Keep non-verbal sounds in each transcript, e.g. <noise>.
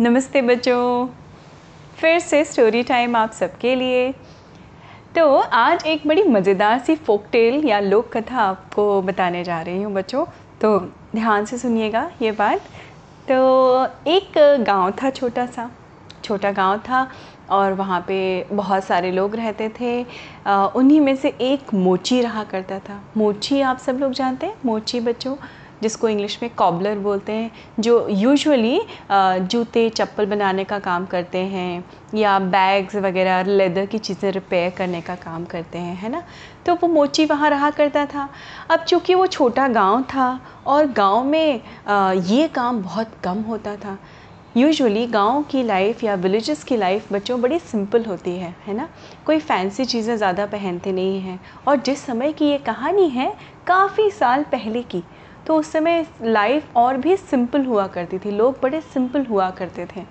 नमस्ते बच्चों। फिर से स्टोरी टाइम आप सबके लिए। तो आज एक बड़ी मज़ेदार सी फोक टेल या लोक कथा आपको बताने जा रही हूँ बच्चों। तो ध्यान से सुनिएगा ये बात। तो एक गाँव था छोटा सा। छोटा गाँव था और वहाँ पे बहुत सारे लोग रहते थे। उन्हीं में से एक मोची रहा करता था। मोची आप सब लोग जानते हैं? मोची बच्चों। जिसको इंग्लिश में कॉबलर बोलते हैं, जो यूजुअली जूते, चप्पल बनाने का काम करते हैं, या बैग्स वगैरह लेदर की चीज़ें रिपेयर करने का काम करते हैं, है ना? तो वो मोची वहाँ रहा करता था। अब चूँकि वो छोटा गाँव था और गाँव में ये काम बहुत कम होता था यूजुअली गाँव की लाइफ या विलेजेस की लाइफ बच्चों बड़ी सिंपल होती है है ना? कोई फैंसी चीज़ें ज़्यादा पहनते नहीं हैं और जिस समय की ये कहानी है, काफ़ी साल पहले की। तो उस समय लाइफ और भी सिंपल हुआ करती थी। लोग बड़े सिंपल हुआ करते थे।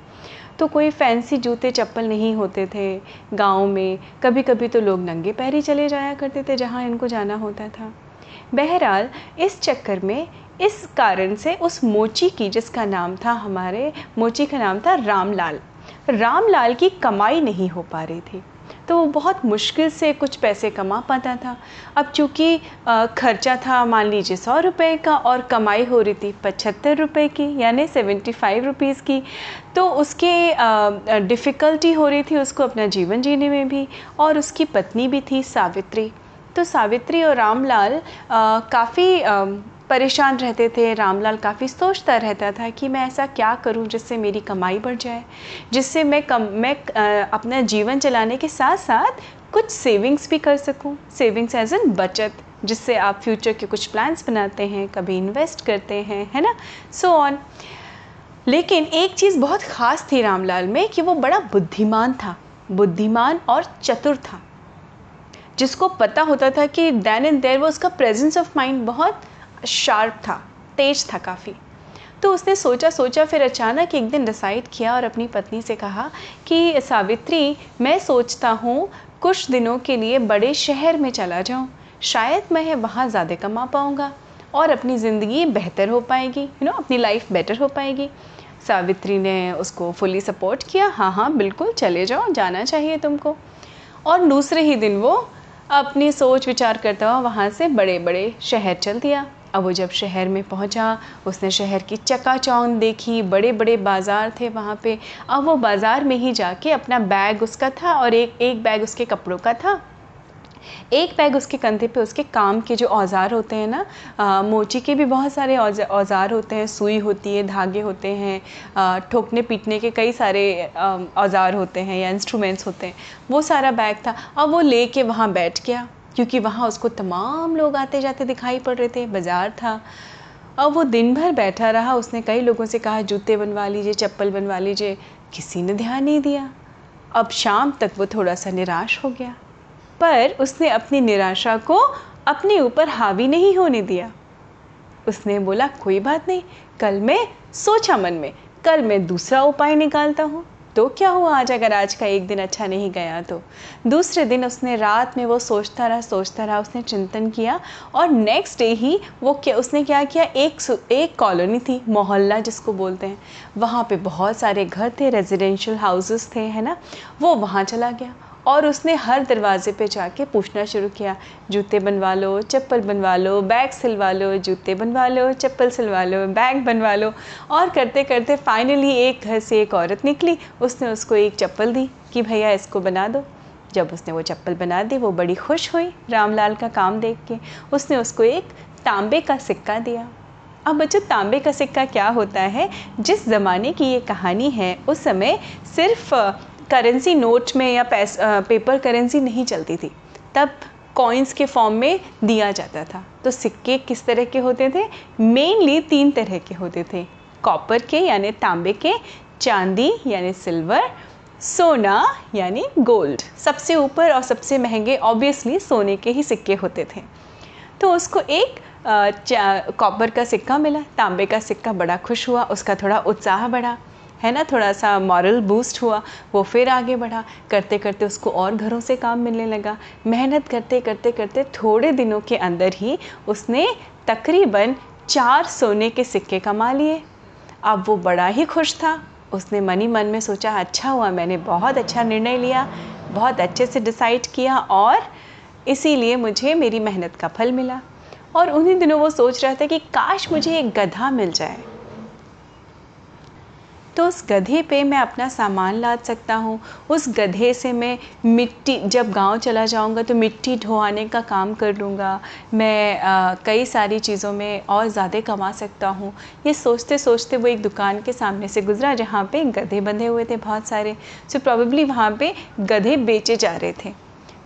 तो कोई फैंसी जूते, चप्पल नहीं होते थे गाँव में। कभी कभी तो लोग नंगे पैर ही चले जाया करते थे जहाँ इनको जाना होता था। बहरहाल, इस चक्कर में, इस कारण से उस मोची की, जिसका नाम था हमारे, मोची का नाम था रामलाल। रामलाल की कमाई नहीं हो पा रही थी। तो बहुत मुश्किल से कुछ पैसे कमा पाता था। अब चूँकि खर्चा था, मान लीजिए सौ रुपये का और कमाई हो रही थी पचहत्तर रुपये की, यानी सेवेंटी फाइव रुपीज़ की तो उसके डिफ़िकल्टी हो रही थी उसको अपना जीवन जीने में भी और उसकी पत्नी भी थी सावित्री। तो सावित्री और रामलाल काफ़ी परेशान रहते थे, रामलाल काफ़ी सोचता रहता था कि मैं ऐसा क्या करूँ जिससे मेरी कमाई बढ़ जाए, जिससे मैं कम, मैं अपना जीवन चलाने के साथ साथ कुछ सेविंग्स भी कर सकूँ। सेविंग्स एज एन बचत, जिससे आप फ्यूचर के कुछ प्लान्स बनाते हैं, कभी इन्वेस्ट करते हैं, है ना? सो so ऑन लेकिन एक चीज़ बहुत ख़ास थी रामलाल में कि वो बड़ा बुद्धिमान था, बुद्धिमान और चतुर था। जिसको पता होता था कि दैन एंड देर वो उसका प्रेजेंस ऑफ़ माइंड बहुत शार्प था, तेज था काफ़ी। तो उसने सोचा सोचा, फिर अचानक एक दिन डिसाइड किया और अपनी पत्नी से कहा कि, सावित्री, मैं सोचता हूँ कुछ दिनों के लिए बड़े शहर में चला जाऊँ। शायद मैं वहाँ ज़्यादा कमा पाऊँगा और अपनी ज़िंदगी बेहतर हो पाएगी यू नो अपनी लाइफ बेटर हो पाएगी। सावित्री ने उसको फुली सपोर्ट किया। हाँ हाँ बिल्कुल, चले जाओ, जाना चाहिए तुमको। और दूसरे ही दिन वो अपनी सोच विचार करता हुआ वहाँ से बड़े बड़े शहर चल दिया। अब वो जब शहर में पहुँचा उसने शहर की चकाचौंध देखी बड़े बड़े बाज़ार थे वहाँ पे। अब वो बाज़ार में ही जाके अपना बैग उसका था और एक एक बैग उसके कपड़ों का था। एक बैग उसके कंधे पे उसके काम के जो औज़ार होते हैं ना आ, मोची के भी बहुत सारे औज़ार होते हैं सुई होती है धागे होते हैं ठोकने पीटने के कई सारे औज़ार होते हैं या इंस्ट्रूमेंट्स होते हैं। वो सारा बैग था। अब वो ले कर वहाँ बैठ गया। क्योंकि वहाँ उसको तमाम लोग आते जाते दिखाई पड़ रहे थे, बाज़ार था। अब वो दिन भर बैठा रहा, उसने कई लोगों से कहा, जूते बनवा लीजिए, चप्पल बनवा लीजिए। किसी ने ध्यान नहीं दिया। अब शाम तक वो थोड़ा सा निराश हो गया। पर उसने अपनी निराशा को अपने ऊपर हावी नहीं होने दिया। उसने बोला, कोई बात नहीं, कल मैं सोचा मन में, कल मैं दूसरा उपाय निकालता हूँ। तो क्या हुआ आज? अगर आज का एक दिन अच्छा नहीं गया तो। दूसरे दिन उसने रात में वो सोचता रहा सोचता रहा, उसने चिंतन किया और नेक्स्ट डे ही वो क्या, उसने क्या किया? एक एक कॉलोनी थी, मोहल्ला जिसको बोलते हैं। वहाँ पे बहुत सारे घर थे रेजिडेंशियल हाउसेस थे, है ना? वो वहाँ चला गया। और उसने हर दरवाज़े पे जाके पूछना शुरू किया, जूते बनवा लो, चप्पल बनवा लो, बैग सिलवा लो, जूते बनवा लो, चप्पल सिलवा लो, बैग बनवा लो। और करते करते फाइनली एक घर से एक औरत निकली, उसने उसको एक चप्पल दी कि भैया इसको बना दो। जब उसने वो चप्पल बना दी, वो बड़ी खुश हुई रामलाल का काम देख के। उसने उसको एक तांबे का सिक्का दिया। अब बच्चों, तांबे का सिक्का क्या होता है? जिस ज़माने की ये कहानी है, उस समय सिर्फ़ करेंसी नोट में या पैस पेपर करेंसी नहीं चलती थी। तब कॉइन्स के फॉर्म में दिया जाता था। तो सिक्के किस तरह के होते थे? मेनली तीन तरह के होते थे। कॉपर के, यानी तांबे के, चांदी, यानी सिल्वर सोना, यानी गोल्ड सबसे ऊपर और सबसे महँगे ऑब्वियसली सोने के ही सिक्के होते थे। तो उसको एक कॉपर का सिक्का मिला, तांबे का सिक्का बड़ा खुश हुआ, उसका थोड़ा उत्साह बढ़ा। है ना, थोड़ा सा मॉरल बूस्ट हुआ, वो फिर आगे बढ़ा। करते करते उसको और घरों से काम मिलने लगा। मेहनत करते करते करते थोड़े दिनों के अंदर ही उसने तकरीबन चार सोने के सिक्के कमा लिए। अब वो बड़ा ही खुश था। उसने मनी मन में सोचा अच्छा हुआ, मैंने बहुत अच्छा निर्णय लिया, बहुत अच्छे से डिसाइड किया और इसीलिए मुझे मेरी मेहनत का फल मिला। और उन्हीं दिनों वो सोच रहा था कि, काश मुझे एक गधा मिल जाए। तो उस गधे पे मैं अपना सामान लाद सकता हूँ। उस गधे से मैं मिट्टी जब गाँव चला जाऊँगा तो मिट्टी ढोआने का काम कर लूँगा। मैं आ, कई सारी चीज़ों में और ज़्यादा कमा सकता हूँ। ये सोचते सोचते वो एक दुकान के सामने से गुज़रा जहाँ पे गधे बंधे हुए थे बहुत सारे। सो प्रॉबली वहाँ पे गधे बेचे जा रहे थे।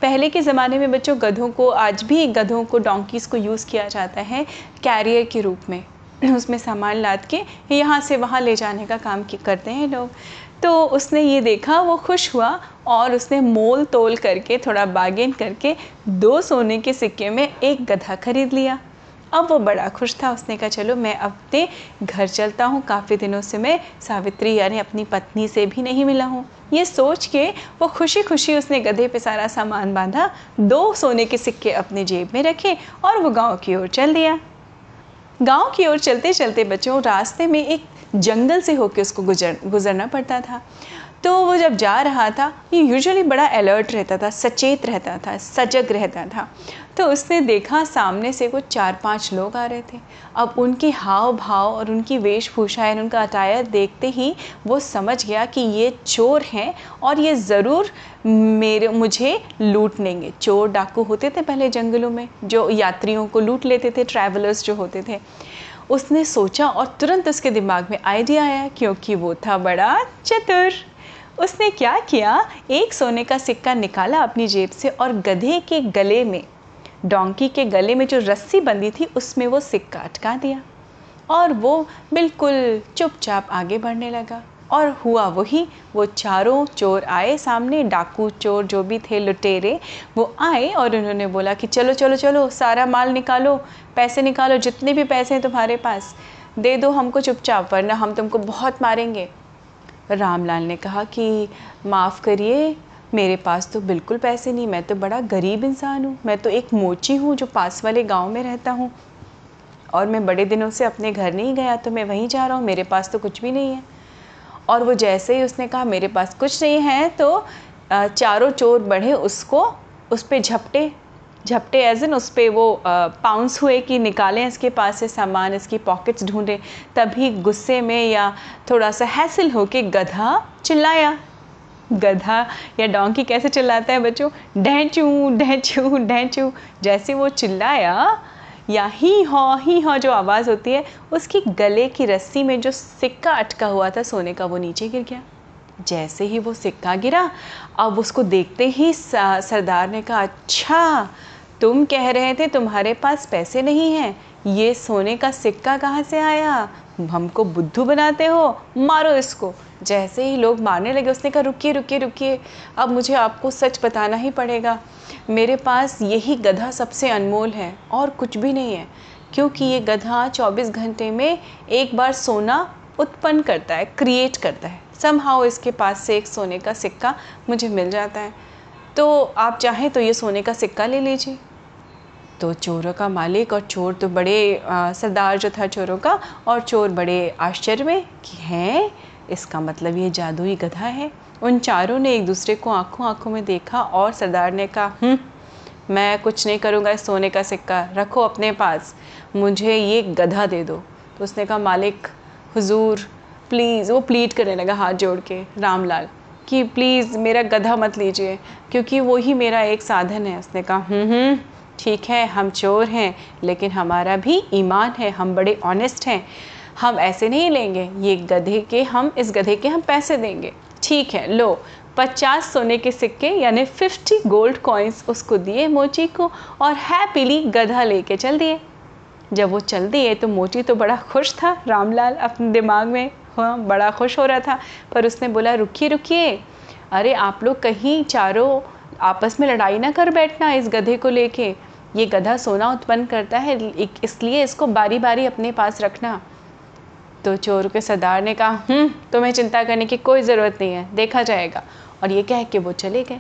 पहले के ज़माने में बच्चों गधों को आज भी गधों को डोंकीज़ को यूज़ किया जाता है कैरियर के रूप में। <clears throat> उसमें सामान लाद के यहाँ से वहाँ ले जाने का काम करते हैं लोग। तो उसने ये देखा, वो खुश हुआ और उसने मोल तोल करके, थोड़ा बागेन करके दो सोने के सिक्के में एक गधा खरीद लिया। अब वो बड़ा खुश था। उसने कहा, चलो, मैं अपने घर चलता हूँ। काफ़ी दिनों से मैं सावित्री यानी अपनी पत्नी से भी नहीं मिला हूँ। ये सोच के वो खुशी खुशी उसने गधे पे सारा सामान बांधा, दो सोने के सिक्के अपने जेब में रखे और वो गाँव की ओर चल दिया। गाँव की ओर चलते चलते बच्चों रास्ते में एक जंगल से होकर उसको गुजर, गुजरना पड़ता था। तो वो जब जा रहा था, ये यूजुअली बड़ा अलर्ट रहता था, सचेत रहता था, सजग रहता था। तो उसने देखा सामने से कुछ चार पाँच लोग आ रहे थे। अब उनके हाव भाव और उनकी वेशभूषा और उनका अटायर देखते ही वो समझ गया कि ये चोर हैं और ये ज़रूर मेरे, मुझे लूट लेंगे। चोर डाकू होते थे पहले जंगलों में, जो यात्रियों को लूट लेते थे ट्रैवलर्स जो होते थे। उसने सोचा और तुरंत उसके दिमाग में आइडिया आया, क्योंकि वो था बड़ा चतुर। उसने क्या किया? एक सोने का सिक्का निकाला अपनी जेब से और गधे के गले में डोंकी के गले में जो रस्सी बंदी थी, उसमें वो सिक्का अटका दिया और वो बिल्कुल चुपचाप आगे बढ़ने लगा। और हुआ वही, वो चारों चोर आए सामने, डाकू चोर जो भी थे लुटेरे, वो आए और उन्होंने बोला कि चलो चलो चलो, सारा माल निकालो, पैसे निकालो, जितने भी पैसे हैं तुम्हारे पास, दे दो हमको चुपचाप, वरना हम तुमको बहुत मारेंगे। रामलाल ने कहा कि माफ़ करिए, मेरे पास तो बिल्कुल पैसे नहीं, मैं तो बड़ा गरीब इंसान हूँ, मैं तो एक मोची हूँ जो पास वाले गाँव में रहता हूँ। और मैं बड़े दिनों से अपने घर नहीं गया तो मैं वहीं जा रहा हूँ, मेरे पास तो कुछ भी नहीं है। और वो जैसे ही उसने कहा, मेरे पास कुछ नहीं है तो चारों चोर बढ़े उसको, उस पर झपटे झपटे एज इन उस पर वो पाउंस हुए कि निकालें इसके पास से सामान, इसकी पॉकेट्स ढूंढें। तभी गुस्से में या थोड़ा सा हैसिल हो के गधा चिल्लाया। गधा या डोंकी कैसे चिल्लाता है बच्चों? ढैचू ढैचू ढैचू जैसे वो चिल्लाया या ही हौ ही हौ जो आवाज़ होती है, उसकी गले की रस्सी में जो सिक्का अटका हुआ था सोने का, वो नीचे गिर गया। जैसे ही वो सिक्का गिरा, अब उसको देखते ही सरदार ने कहा अच्छा तुम कह रहे थे तुम्हारे पास पैसे नहीं हैं, ये सोने का सिक्का कहाँ से आया? हमको बुद्धू बनाते हो, मारो इसको। जैसे ही लोग मारने लगे, उसने कहा, रुकिए रुकिए रुकिए, अब मुझे आपको सच बताना ही पड़ेगा। मेरे पास यही गधा सबसे अनमोल है और कुछ भी नहीं है, क्योंकि ये गधा 24 घंटे में एक बार सोना उत्पन्न करता है क्रिएट करता है। सम इसके पास से एक सोने का सिक्का मुझे मिल जाता है। तो आप चाहें तो ये सोने का सिक्का ले लीजिए। तो चोरों का मालिक और चोर तो बड़े सरदार जो था चोरों का और चोर बड़े आश्चर्य में कि, हैं इसका मतलब ये जादुई गधा है। उन चारों ने एक दूसरे को आँखों आँखों में देखा और सरदार ने कहा हम्म, मैं कुछ नहीं करूँगा इस सोने का सिक्का रखो अपने पास मुझे ये गधा दे दो। तो उसने कहा मालिक हुजूर प्लीज़ वो प्लीट करने लगा हाथ जोड़ के रामलाल कि प्लीज़ मेरा गधा मत लीजिए क्योंकि वो ही मेरा एक साधन है। उसने कहा हम्म, हम्म ठीक है हम चोर हैं लेकिन हमारा भी ईमान है हम बड़े ऑनेस्ट हैं। हम ऐसे नहीं लेंगे, ये गधे के हम, इस गधे के हम पैसे देंगे। ठीक है, लो, पचास सोने के सिक्के यानी फिफ्टी गोल्ड कॉइन्स उसको दिए मोची को और हैप्पीली गधा लेके चल दिए। जब वो चल दिए तो मोची तो बड़ा खुश था, रामलाल अपने दिमाग में हाँ बड़ा खुश हो रहा था, पर उसने बोला, रुकिए रुकिए, अरे आप लोग कहीं चारों आपस में लड़ाई ना कर बैठना इस गधे को लेके। ये गधा सोना उत्पन्न करता है इसलिए इसको बारी बारी अपने पास रखना। तो चोर के सरदार ने कहा हम्म तुम्हें चिंता करने की कोई ज़रूरत नहीं है, देखा जाएगा। और ये कह के वो चले गए।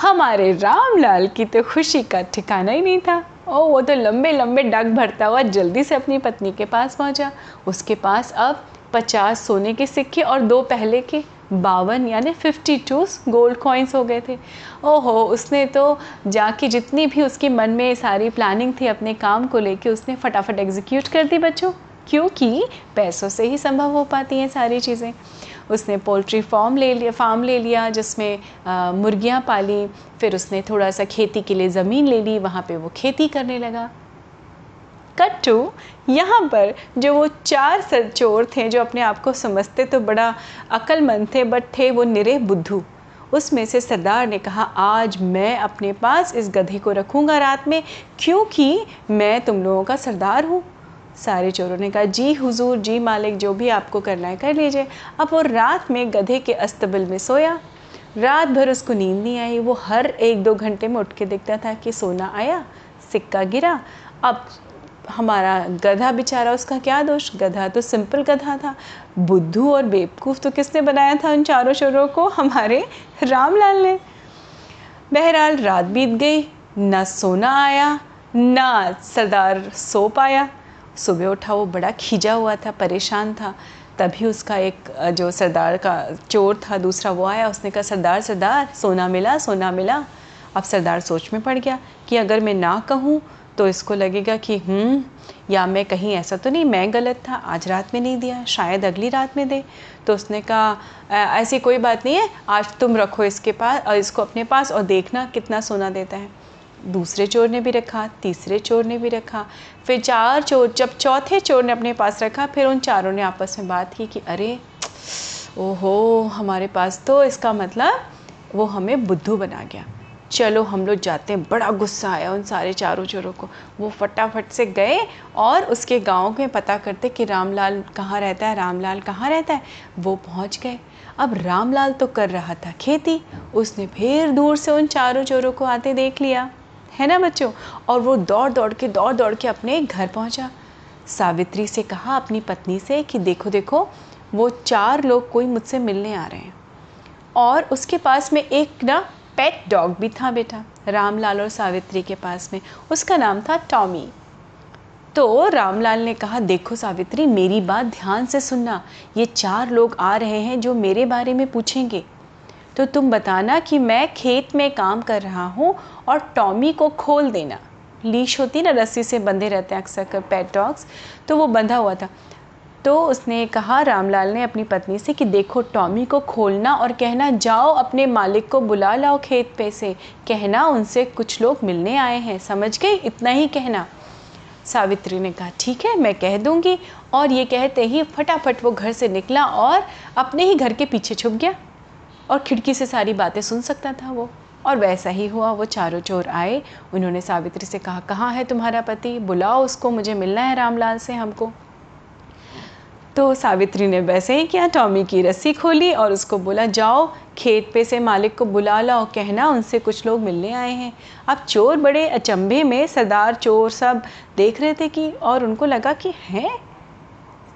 हमारे रामलाल की तो खुशी का ठिकाना ही नहीं था। ओ, वो तो लंबे लंबे डग भरता हुआ जल्दी से अपनी पत्नी के पास पहुँचा। उसके पास अब पचास सोने के सिक्के और दो पहले के बावन, यानी फिफ्टी टू गोल्ड कॉइन्स हो गए थे। ओहो, उसने तो जाके जितनी भी उसके मन में सारी प्लानिंग थी, अपने काम को लेके उसने फटाफट एग्जीक्यूट कर दी बच्चों। क्योंकि पैसों से ही संभव हो पाती हैं सारी चीज़ें। उसने पोल्ट्री फॉर्म ले लिया, फार्म ले लिया, जिसमें मुर्गियाँ पाली, फिर उसने थोड़ा सा खेती के लिए ज़मीन ले ली, वहाँ पे वो खेती करने लगा। कट टू यहाँ पर जो वो चार सर चोर थे, जो अपने आप को समझते तो बड़ा अक्लमंद थे बट थे वो निरे बुद्धू। उसमें से सरदार ने कहा, आज मैं अपने पास इस गधे को रखूँगा रात में, क्योंकि मैं तुम लोगों का सरदार हूँ। सारे चोरों ने कहा, जी हुजूर, जी मालिक, जो भी आपको करना है कर लीजिए। अब वो रात में गधे के अस्तबल में सोया। रात भर उसको नींद नहीं आई। वो हर एक दो घंटे में उठ के देखता था कि सोना आया, सिक्का गिरा। अब हमारा गधा बेचारा, उसका क्या दोष? गधा तो सिंपल गधा था। बुद्धू और बेवकूफ़ तो किसने बनाया था उन चारों चोरों को? हमारे रामलाल ने। बहरहाल रात बीत गई। ना सोना आया, ना सरदार सो पाया। सुबह उठा, वो बड़ा खींचा हुआ था, परेशान था। तभी उसका एक, जो सरदार का चोर था, दूसरा वो आया, उसने कहा, सरदार सरदार, सोना मिला सोना मिला। अब सरदार सोच में पड़ गया कि अगर मैं ना कहूँ तो इसको लगेगा कि हम्म या मैं कहीं ऐसा तो नहीं, मैं गलत था, आज रात में नहीं दिया, शायद अगली रात में दे। तो उसने कहा ऐसी कोई बात नहीं है, आज तुम रखो इसके पास और इसको अपने पास और देखना कितना सोना देता है। दूसरे चोर ने भी रखा, तीसरे चोर ने भी रखा। फिर चार चोर, जब चौथे चोर ने अपने पास रखा, फिर उन चारों ने आपस में बात की कि, अरे, ओहो, हमारे पास तो इसका मतलब वो हमें बुद्धू बना गया। चलो, हम लोग जाते हैं। बड़ा गुस्सा आया उन सारे चारों चोरों को। वो फटाफट से गए और उसके गाँव में पता करते कि रामलाल कहाँ रहता है, रामलाल कहाँ रहता है। वो पहुँच गए। अब रामलाल तो कर रहा था खेती। उसने फिर दूर से उन चारों चोरों को आते देख लिया। है ना बच्चों? और वो दौड़ दौड़ के, दौड़ दौड़ के अपने घर पहुँचा। सावित्री से कहा अपनी पत्नी से कि देखो देखो, वो चार लोग कोई मुझसे मिलने आ रहे हैं। और उसके पास में एक ना पेट डॉग भी था बेटा, रामलाल और सावित्री के पास में। उसका नाम था टॉमी तो रामलाल ने कहा, देखो सावित्री, मेरी बात ध्यान से सुनना। ये चार लोग आ रहे हैं जो मेरे बारे में पूछेंगे। तो तुम बताना कि मैं खेत में काम कर रहा हूँ और टॉमी को खोल देना। लीश होती ना, रस्सी से बंधे रहते हैं अक्सर कर पेट डॉग्स तो वो बंधा हुआ था। तो उसने कहा, रामलाल ने अपनी पत्नी से कि देखो, टॉमी को खोलना और कहना, जाओ अपने मालिक को बुला लाओ खेत पे से। कहना, उनसे कुछ लोग मिलने आए हैं। समझ गए? इतना ही कहना। सावित्री ने कहा, ठीक है, मैं कह दूँगी। और ये कहते ही फटाफट वो घर से निकला और अपने ही घर के पीछे छुप गया। और खिड़की से सारी बातें सुन सकता था वो। और वैसा ही हुआ, वो चारों चोर आए। उन्होंने सावित्री से कहा, कहाँ है तुम्हारा पति? बुलाओ उसको, मुझे मिलना है रामलाल से हमको। तो सावित्री ने वैसे ही किया, टॉमी की रस्सी खोली और उसको बोला, जाओ, खेत पे से मालिक को बुला लाओ, कहना उनसे कुछ लोग मिलने आए हैं। अब चोर बड़े अचंभे में सरदार, चोर सब देख रहे थे कि, और उनको लगा कि, हैं?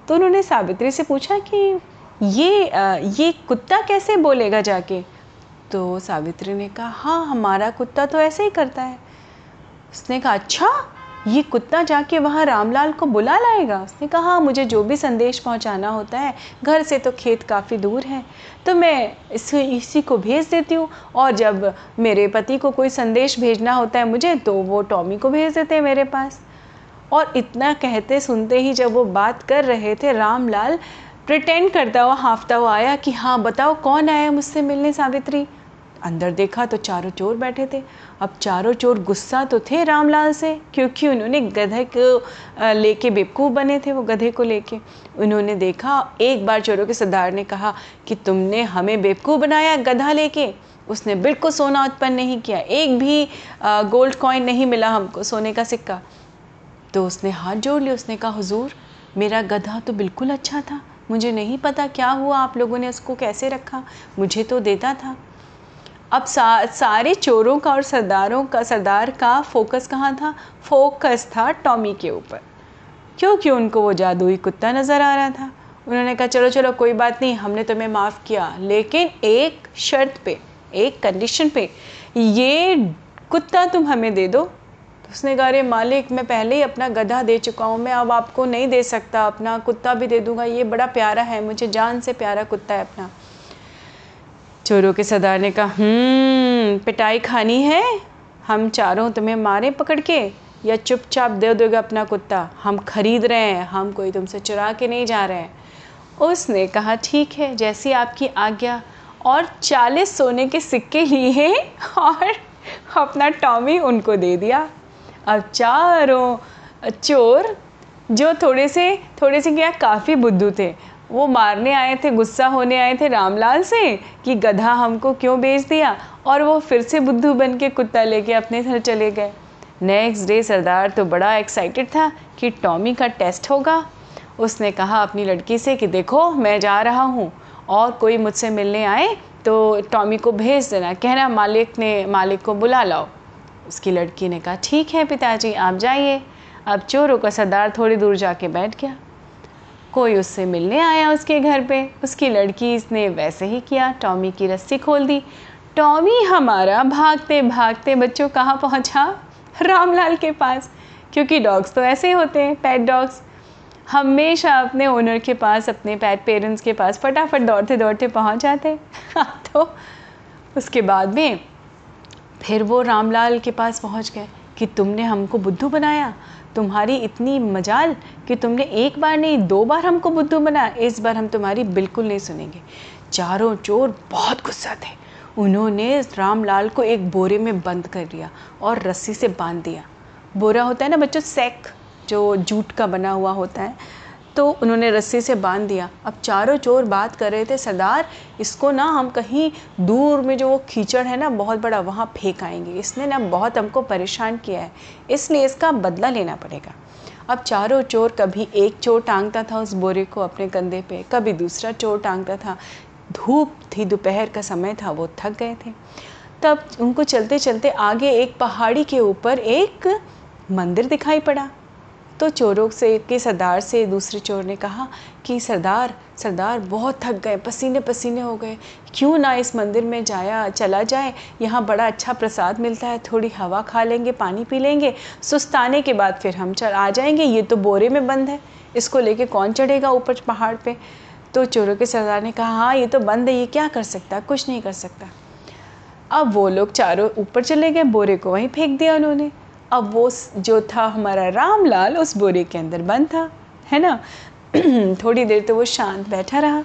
तो उन्होंने सावित्री से पूछा कि ये आ, ये कुत्ता कैसे बोलेगा जाके? तो सावित्री ने कहा हाँ हमारा कुत्ता तो ऐसे ही करता है। उसने कहा अच्छा ये कुत्ता जाके वहाँ रामलाल को बुला लाएगा? उसने कहा हाँ मुझे जो भी संदेश पहुँचाना होता है घर से तो खेत काफ़ी दूर है तो मैं इस इसी को भेज देती हूँ और जब मेरे पति को कोई संदेश भेजना होता है मुझे तो वो टॉमी को भेज देते हैं मेरे पास। और इतना कहते सुनते ही जब वो बात कर रहे थे रामलाल प्रिटेंड करता हुआ, हाफता हुआ आया कि हाँ बताओ कौन आया मुझसे मिलने सावित्री? अंदर देखा तो चारों चोर बैठे थे। अब चारों चोर गुस्सा तो थे रामलाल से, क्योंकि उन्होंने गधे को लेके बेवकूफ़ बने थे वो गधे को लेके। उन्होंने देखा, एक बार चोरों के सरदार ने कहा कि तुमने हमें बेवकूफ़ बनाया गधा लेके। उसने बिल्कुल सोना उत्पन्न नहीं किया, एक भी गोल्ड कॉइन नहीं मिला हमको सोने का सिक्का। तो उसने हाथ जोड़ लिया, उसने कहा, हुजूर, मेरा गधा तो बिल्कुल अच्छा था मुझे नहीं पता क्या हुआ आप लोगों ने उसको कैसे रखा? मुझे तो देता था। अब सा, सारे चोरों का और सरदारों का सरदार का फोकस कहाँ था? फोकस था टॉमी के ऊपर। क्योंकि उनको वो जादुई कुत्ता नज़र आ रहा था? उन्होंने कहा चलो चलो कोई बात नहीं हमने तुम्हें माफ़ किया। लेकिन एक शर्त पे एक कंडीशन पे ये कुत्ता तुम हमें दे दो उसने कहा अरे मालिक मैं पहले ही अपना गधा दे चुका हूँ मैं अब आपको नहीं दे सकता अपना कुत्ता भी दे दूँगा ये बड़ा प्यारा है मुझे जान से प्यारा कुत्ता है अपना। चोरों के सरदार ने कहा हम्म, पिटाई खानी है? हम चारों तुम्हें मारे पकड़ के? या चुपचाप दे दोगे अपना कुत्ता? हम खरीद रहे हैं हम कोई तुमसे चुरा के नहीं जा रहे हैं। उसने कहा ठीक है जैसी आपकी आज्ञा और चालीस सोने के सिक्के लिए और अपना टॉमी उनको दे दिया। अब चारों चोर जो थोड़े से थोड़े से क्या, काफ़ी बुद्धू थे। वो मारने आए थे, गुस्सा होने आए थे रामलाल से कि गधा हमको क्यों बेच दिया? और वो फिर से बुद्धू बन के कुत्ता लेके अपने घर चले गए। नेक्स्ट डे सरदार तो बड़ा एक्साइटेड था कि टॉमी का टेस्ट होगा। उसने कहा अपनी लड़की से कि देखो, मैं जा रहा हूँ, और कोई मुझसे मिलने आए तो टॉमी को भेज देना। कहना, मालिक ने, मालिक को बुला लाओ। उसकी लड़की ने कहा, ठीक है पिताजी, आप जाइए। अब चोरों का सरदार थोड़ी दूर जाके बैठ गया। कोई उससे मिलने आया उसके घर पे। उसकी लड़की इसने वैसे ही किया, टॉमी की रस्सी खोल दी। टॉमी, हमारा भागते भागते बच्चों कहाँ पहुँचा? रामलाल के पास। क्योंकि डॉग्स तो ऐसे ही होते हैं पैट डॉग्स हमेशा अपने ओनर के पास, अपने पैट पेरेंट्स के पास फटाफट दौड़ते दौड़ते पहुँच जाते। <laughs> तो उसके बाद में फिर वो रामलाल के पास पहुँच गए कि तुमने हमको बुद्धू बनाया। तुम्हारी इतनी मजाल कि तुमने एक बार नहीं, दो बार हमको बुद्धू बनाया। इस बार हम तुम्हारी बिल्कुल नहीं सुनेंगे। चारों चोर बहुत गुस्सा थे। उन्होंने रामलाल को एक बोरे में बंद कर दिया और रस्सी से बाँध दिया। बोरा होता है ना बच्चों, सेक, जो जूट का बना हुआ होता है। तो उन्होंने रस्सी से बाँध दिया। अब चारों चोर बात कर रहे थे, सरदार, इसको ना हम कहीं दूर में जो वो कीचड़ है ना, बहुत बड़ा वहाँ फेंक आएँगे। इसने ना बहुत हमको परेशान किया है, इसलिए इसका बदला लेना पड़ेगा। अब चारों चोर, कभी एक चोर टांगता था उस बोरे को अपने कंधे पे, कभी दूसरा चोर टांगता था। धूप थी, दोपहर का समय था, वो थक गए थे। तब उनको चलते चलते आगे एक पहाड़ी के ऊपर एक मंदिर दिखाई पड़ा। तो चोरों से, के सरदार से दूसरे चोर ने कहा कि सरदार सरदार बहुत थक गए, पसीने पसीने हो गए। क्यों ना इस मंदिर में जाया, चला जाए? यहाँ बड़ा अच्छा प्रसाद मिलता है। थोड़ी हवा खा लेंगे, पानी पी लेंगे सुस्ताने के बाद फिर हम चल, आ जाएँगे। ये तो बोरे में बंद है। इसको लेके कौन चढ़ेगा ऊपर पहाड़ पे? तो चोरों के सरदार ने कहा हाँ ये तो बंद है, ये क्या कर सकता कुछ नहीं कर सकता। अब वो लोग चारों ऊपर चले गए, बोरे को वहीं फेंक दिया उन्होंने। अब वो जो था हमारा रामलाल, उस बोरे के अंदर बंद था, है ना? <clears throat> थोड़ी देर तो वो शांत बैठा रहा।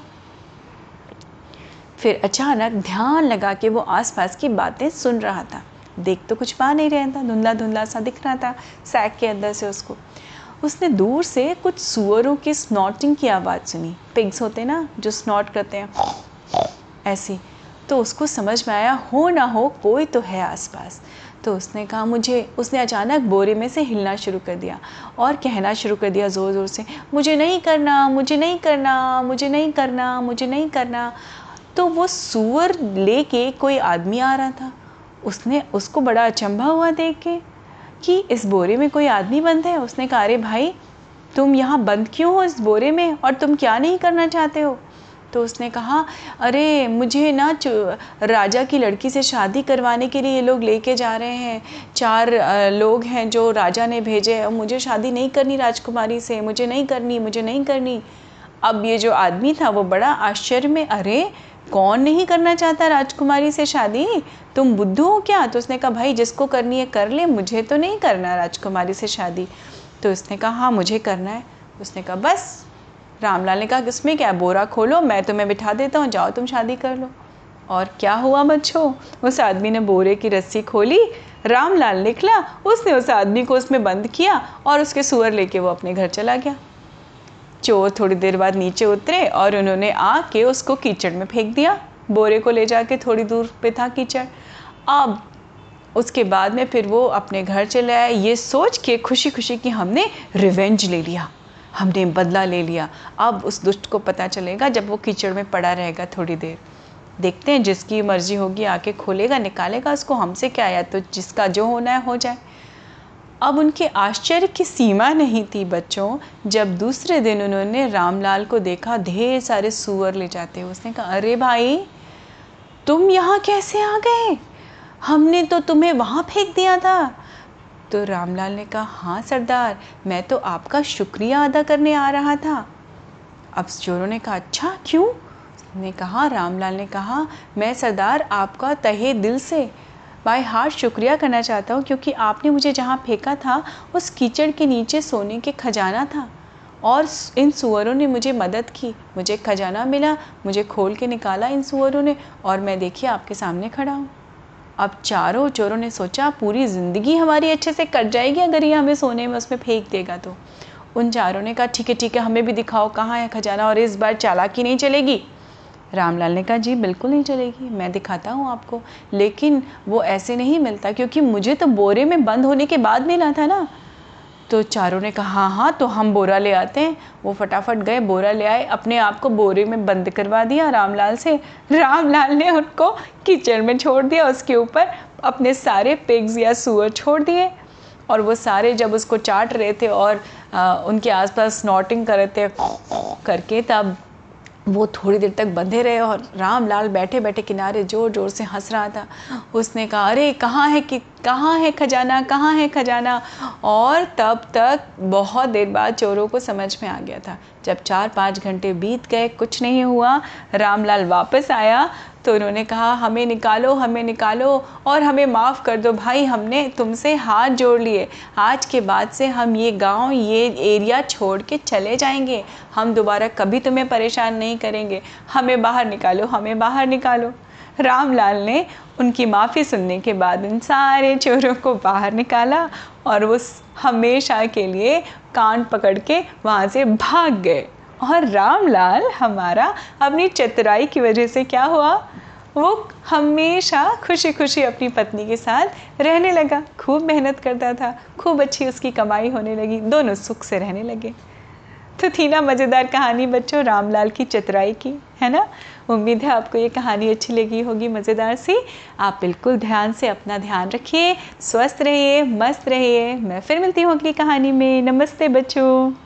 फिर अचानक ध्यान लगा के वो आसपास की बातें सुन रहा था। देख तो कुछ पा नहीं रहा था धुंधला धुंधला सा दिख रहा था, सैक के अंदर से उसको। उसने दूर से कुछ सुअरों की स्नॉटिंग की आवाज़ सुनी। पिग्स होते ना, जो स्नॉट करते हैं। ऐसी। तो उसको समझ में आया, हो ना हो, कोई तो है आसपास। तो उसने कहा, मुझे उसने अचानक बोरे में से हिलना शुरू कर दिया और कहना शुरू कर दिया ज़ोर ज़ोर से, मुझे नहीं करना, मुझे नहीं करना, मुझे नहीं करना, मुझे नहीं करना। तो वो सुअर लेके कोई आदमी आ रहा था। उसने उसको बड़ा अचंभा हुआ देख के कि इस बोरे में कोई आदमी बंद है। उसने कहा, अरे भाई, तुम यहाँ बंद क्यों हो इस बोरे में और तुम क्या नहीं करना चाहते हो? तो उसने कहा, अरे, मुझे ना राजा की लड़की से शादी करवाने के लिए ये लोग लेके जा रहे हैं। चार लोग हैं जो राजा ने भेजे और मुझे शादी नहीं करनी राजकुमारी से, मुझे नहीं करनी, मुझे नहीं करनी। अब ये जो आदमी था, वो बड़ा आश्चर्य में, अरे, कौन नहीं करना चाहता राजकुमारी से शादी? तुम बुद्धू हो क्या? तो उसने कहा, भाई, जिसको करनी है कर ले, मुझे तो नहीं करना राजकुमारी से शादी। तो उसने कहा हाँ मुझे करना है। उसने कहा, बस रामलाल ने कहा, किसमें क्या बोरा खोलो, मैं तुम्हें बिठा देता हूँ, जाओ तुम शादी कर लो। और क्या हुआ बच्चों? उस आदमी ने बोरे की रस्सी खोली, रामलाल निकला, उसने उस आदमी को उसमें बंद किया और उसके सुअर लेके वो अपने घर चला गया। चोर थोड़ी देर बाद नीचे उतरे और उन्होंने आके उसको कीचड़ में फेंक दिया। बोरे को ले जाके थोड़ी दूर पे था कीचड़। अब उसके बाद में फिर वो अपने घर चले आए। ये सोच के खुशी खुशी कि हमने रिवेंज ले लिया। हमने बदला ले लिया। अब उस दुष्ट को पता चलेगा जब वो कीचड़ में पड़ा रहेगा थोड़ी देर। देखते हैं जिसकी मर्ज़ी होगी आके खोलेगा, निकालेगा उसको, हमसे क्या आया तो जिसका जो होना है हो जाए। अब उनके आश्चर्य की सीमा नहीं थी बच्चों, जब दूसरे दिन उन्होंने रामलाल को देखा, ढेर सारे सुअर ले जाते हुए। उसने कहा, अरे भाई, तुम यहाँ कैसे आ गए? हमने तो तुम्हें वहाँ फेंक दिया था। तो रामलाल ने कहा हाँ सरदार, मैं तो आपका शुक्रिया अदा करने आ रहा था। अब चोरों ने कहा अच्छा क्यों? ने कहा, रामलाल ने कहा, मैं सरदार आपका तहे दिल से, बाय हार्ट शुक्रिया करना चाहता हूँ, क्योंकि आपने मुझे जहाँ फेंका था, उस कीचड़ के नीचे सोने के खजाना था, और इन सुअरों ने मुझे मदद की। मुझे खजाना मिला, मुझे खोल के निकाला इन सुअरों ने, और मैं देखिए आपके सामने खड़ा हूँ। अब चारों चोरों ने सोचा, पूरी ज़िंदगी हमारी अच्छे से कट जाएगी अगर ये हमें सोने में उसमें फेंक देगा तो। उन चारों ने कहा, ठीक है ठीक है, हमें भी दिखाओ कहाँ है खजाना और इस बार चालाकी नहीं चलेगी? रामलाल ने कहा, जी, बिल्कुल नहीं चलेगी, मैं दिखाता हूँ आपको, लेकिन वो ऐसे नहीं मिलता क्योंकि मुझे तो बोरे में बंद होने के बाद मिला था ना। तो चारों ने कहा हाँ हाँ तो हम बोरा ले आते हैं। वो फटाफट गए बोरा ले आए अपने आप को बोरे में बंद करवा दिया रामलाल से। रामलाल ने उनको किचन में छोड़ दिया उसके ऊपर अपने सारे पिग्स या सुअर छोड़ दिए। और वो सारे जब उसको चाट रहे थे और आ, उनके आसपास स्नॉटिंग कर रहे थे करके तब वो थोड़ी देर तक बंधे रहे और रामलाल बैठे बैठे किनारे ज़ोर ज़ोर से हंस रहा था। उसने कहा, अरे, कहाँ है कि, कहाँ है खजाना, कहाँ है खजाना? और तब तक बहुत देर बाद चोरों को समझ में आ गया था। जब चार पाँच घंटे बीत गए, कुछ नहीं हुआ, रामलाल वापस आया तो उन्होंने कहा, हमें निकालो हमें निकालो और हमें माफ़ कर दो भाई, हमने तुमसे हाथ जोड़ लिए। आज के बाद से हम ये गाँव, ये एरिया छोड़ के चले जाएँगे। हम दोबारा कभी तुम्हें परेशान नहीं करेंगे। हमें बाहर निकालो, हमें बाहर निकालो। रामलाल ने उनकी माफ़ी सुनने के बाद उन सारे चोरों को बाहर निकाला और वो हमेशा के लिए कान पकड़ के वहाँ से भाग गए। और रामलाल, हमारा अपनी चतुराई की वजह से क्या हुआ? वो हमेशा खुशी खुशी अपनी पत्नी के साथ रहने लगा। खूब मेहनत करता था, खूब अच्छी उसकी कमाई होने लगी, दोनों सुख से रहने लगे। तो थी ना मज़ेदार कहानी बच्चों, रामलाल की चतुराई की, है ना? उम्मीद है आपको ये कहानी अच्छी लगी होगी मज़ेदार सी। आप बिल्कुल ध्यान से अपना ध्यान रखिए, स्वस्थ रहिए, मस्त रहिए। मैं फिर मिलती हूँ अगली कहानी में। नमस्ते बच्चों।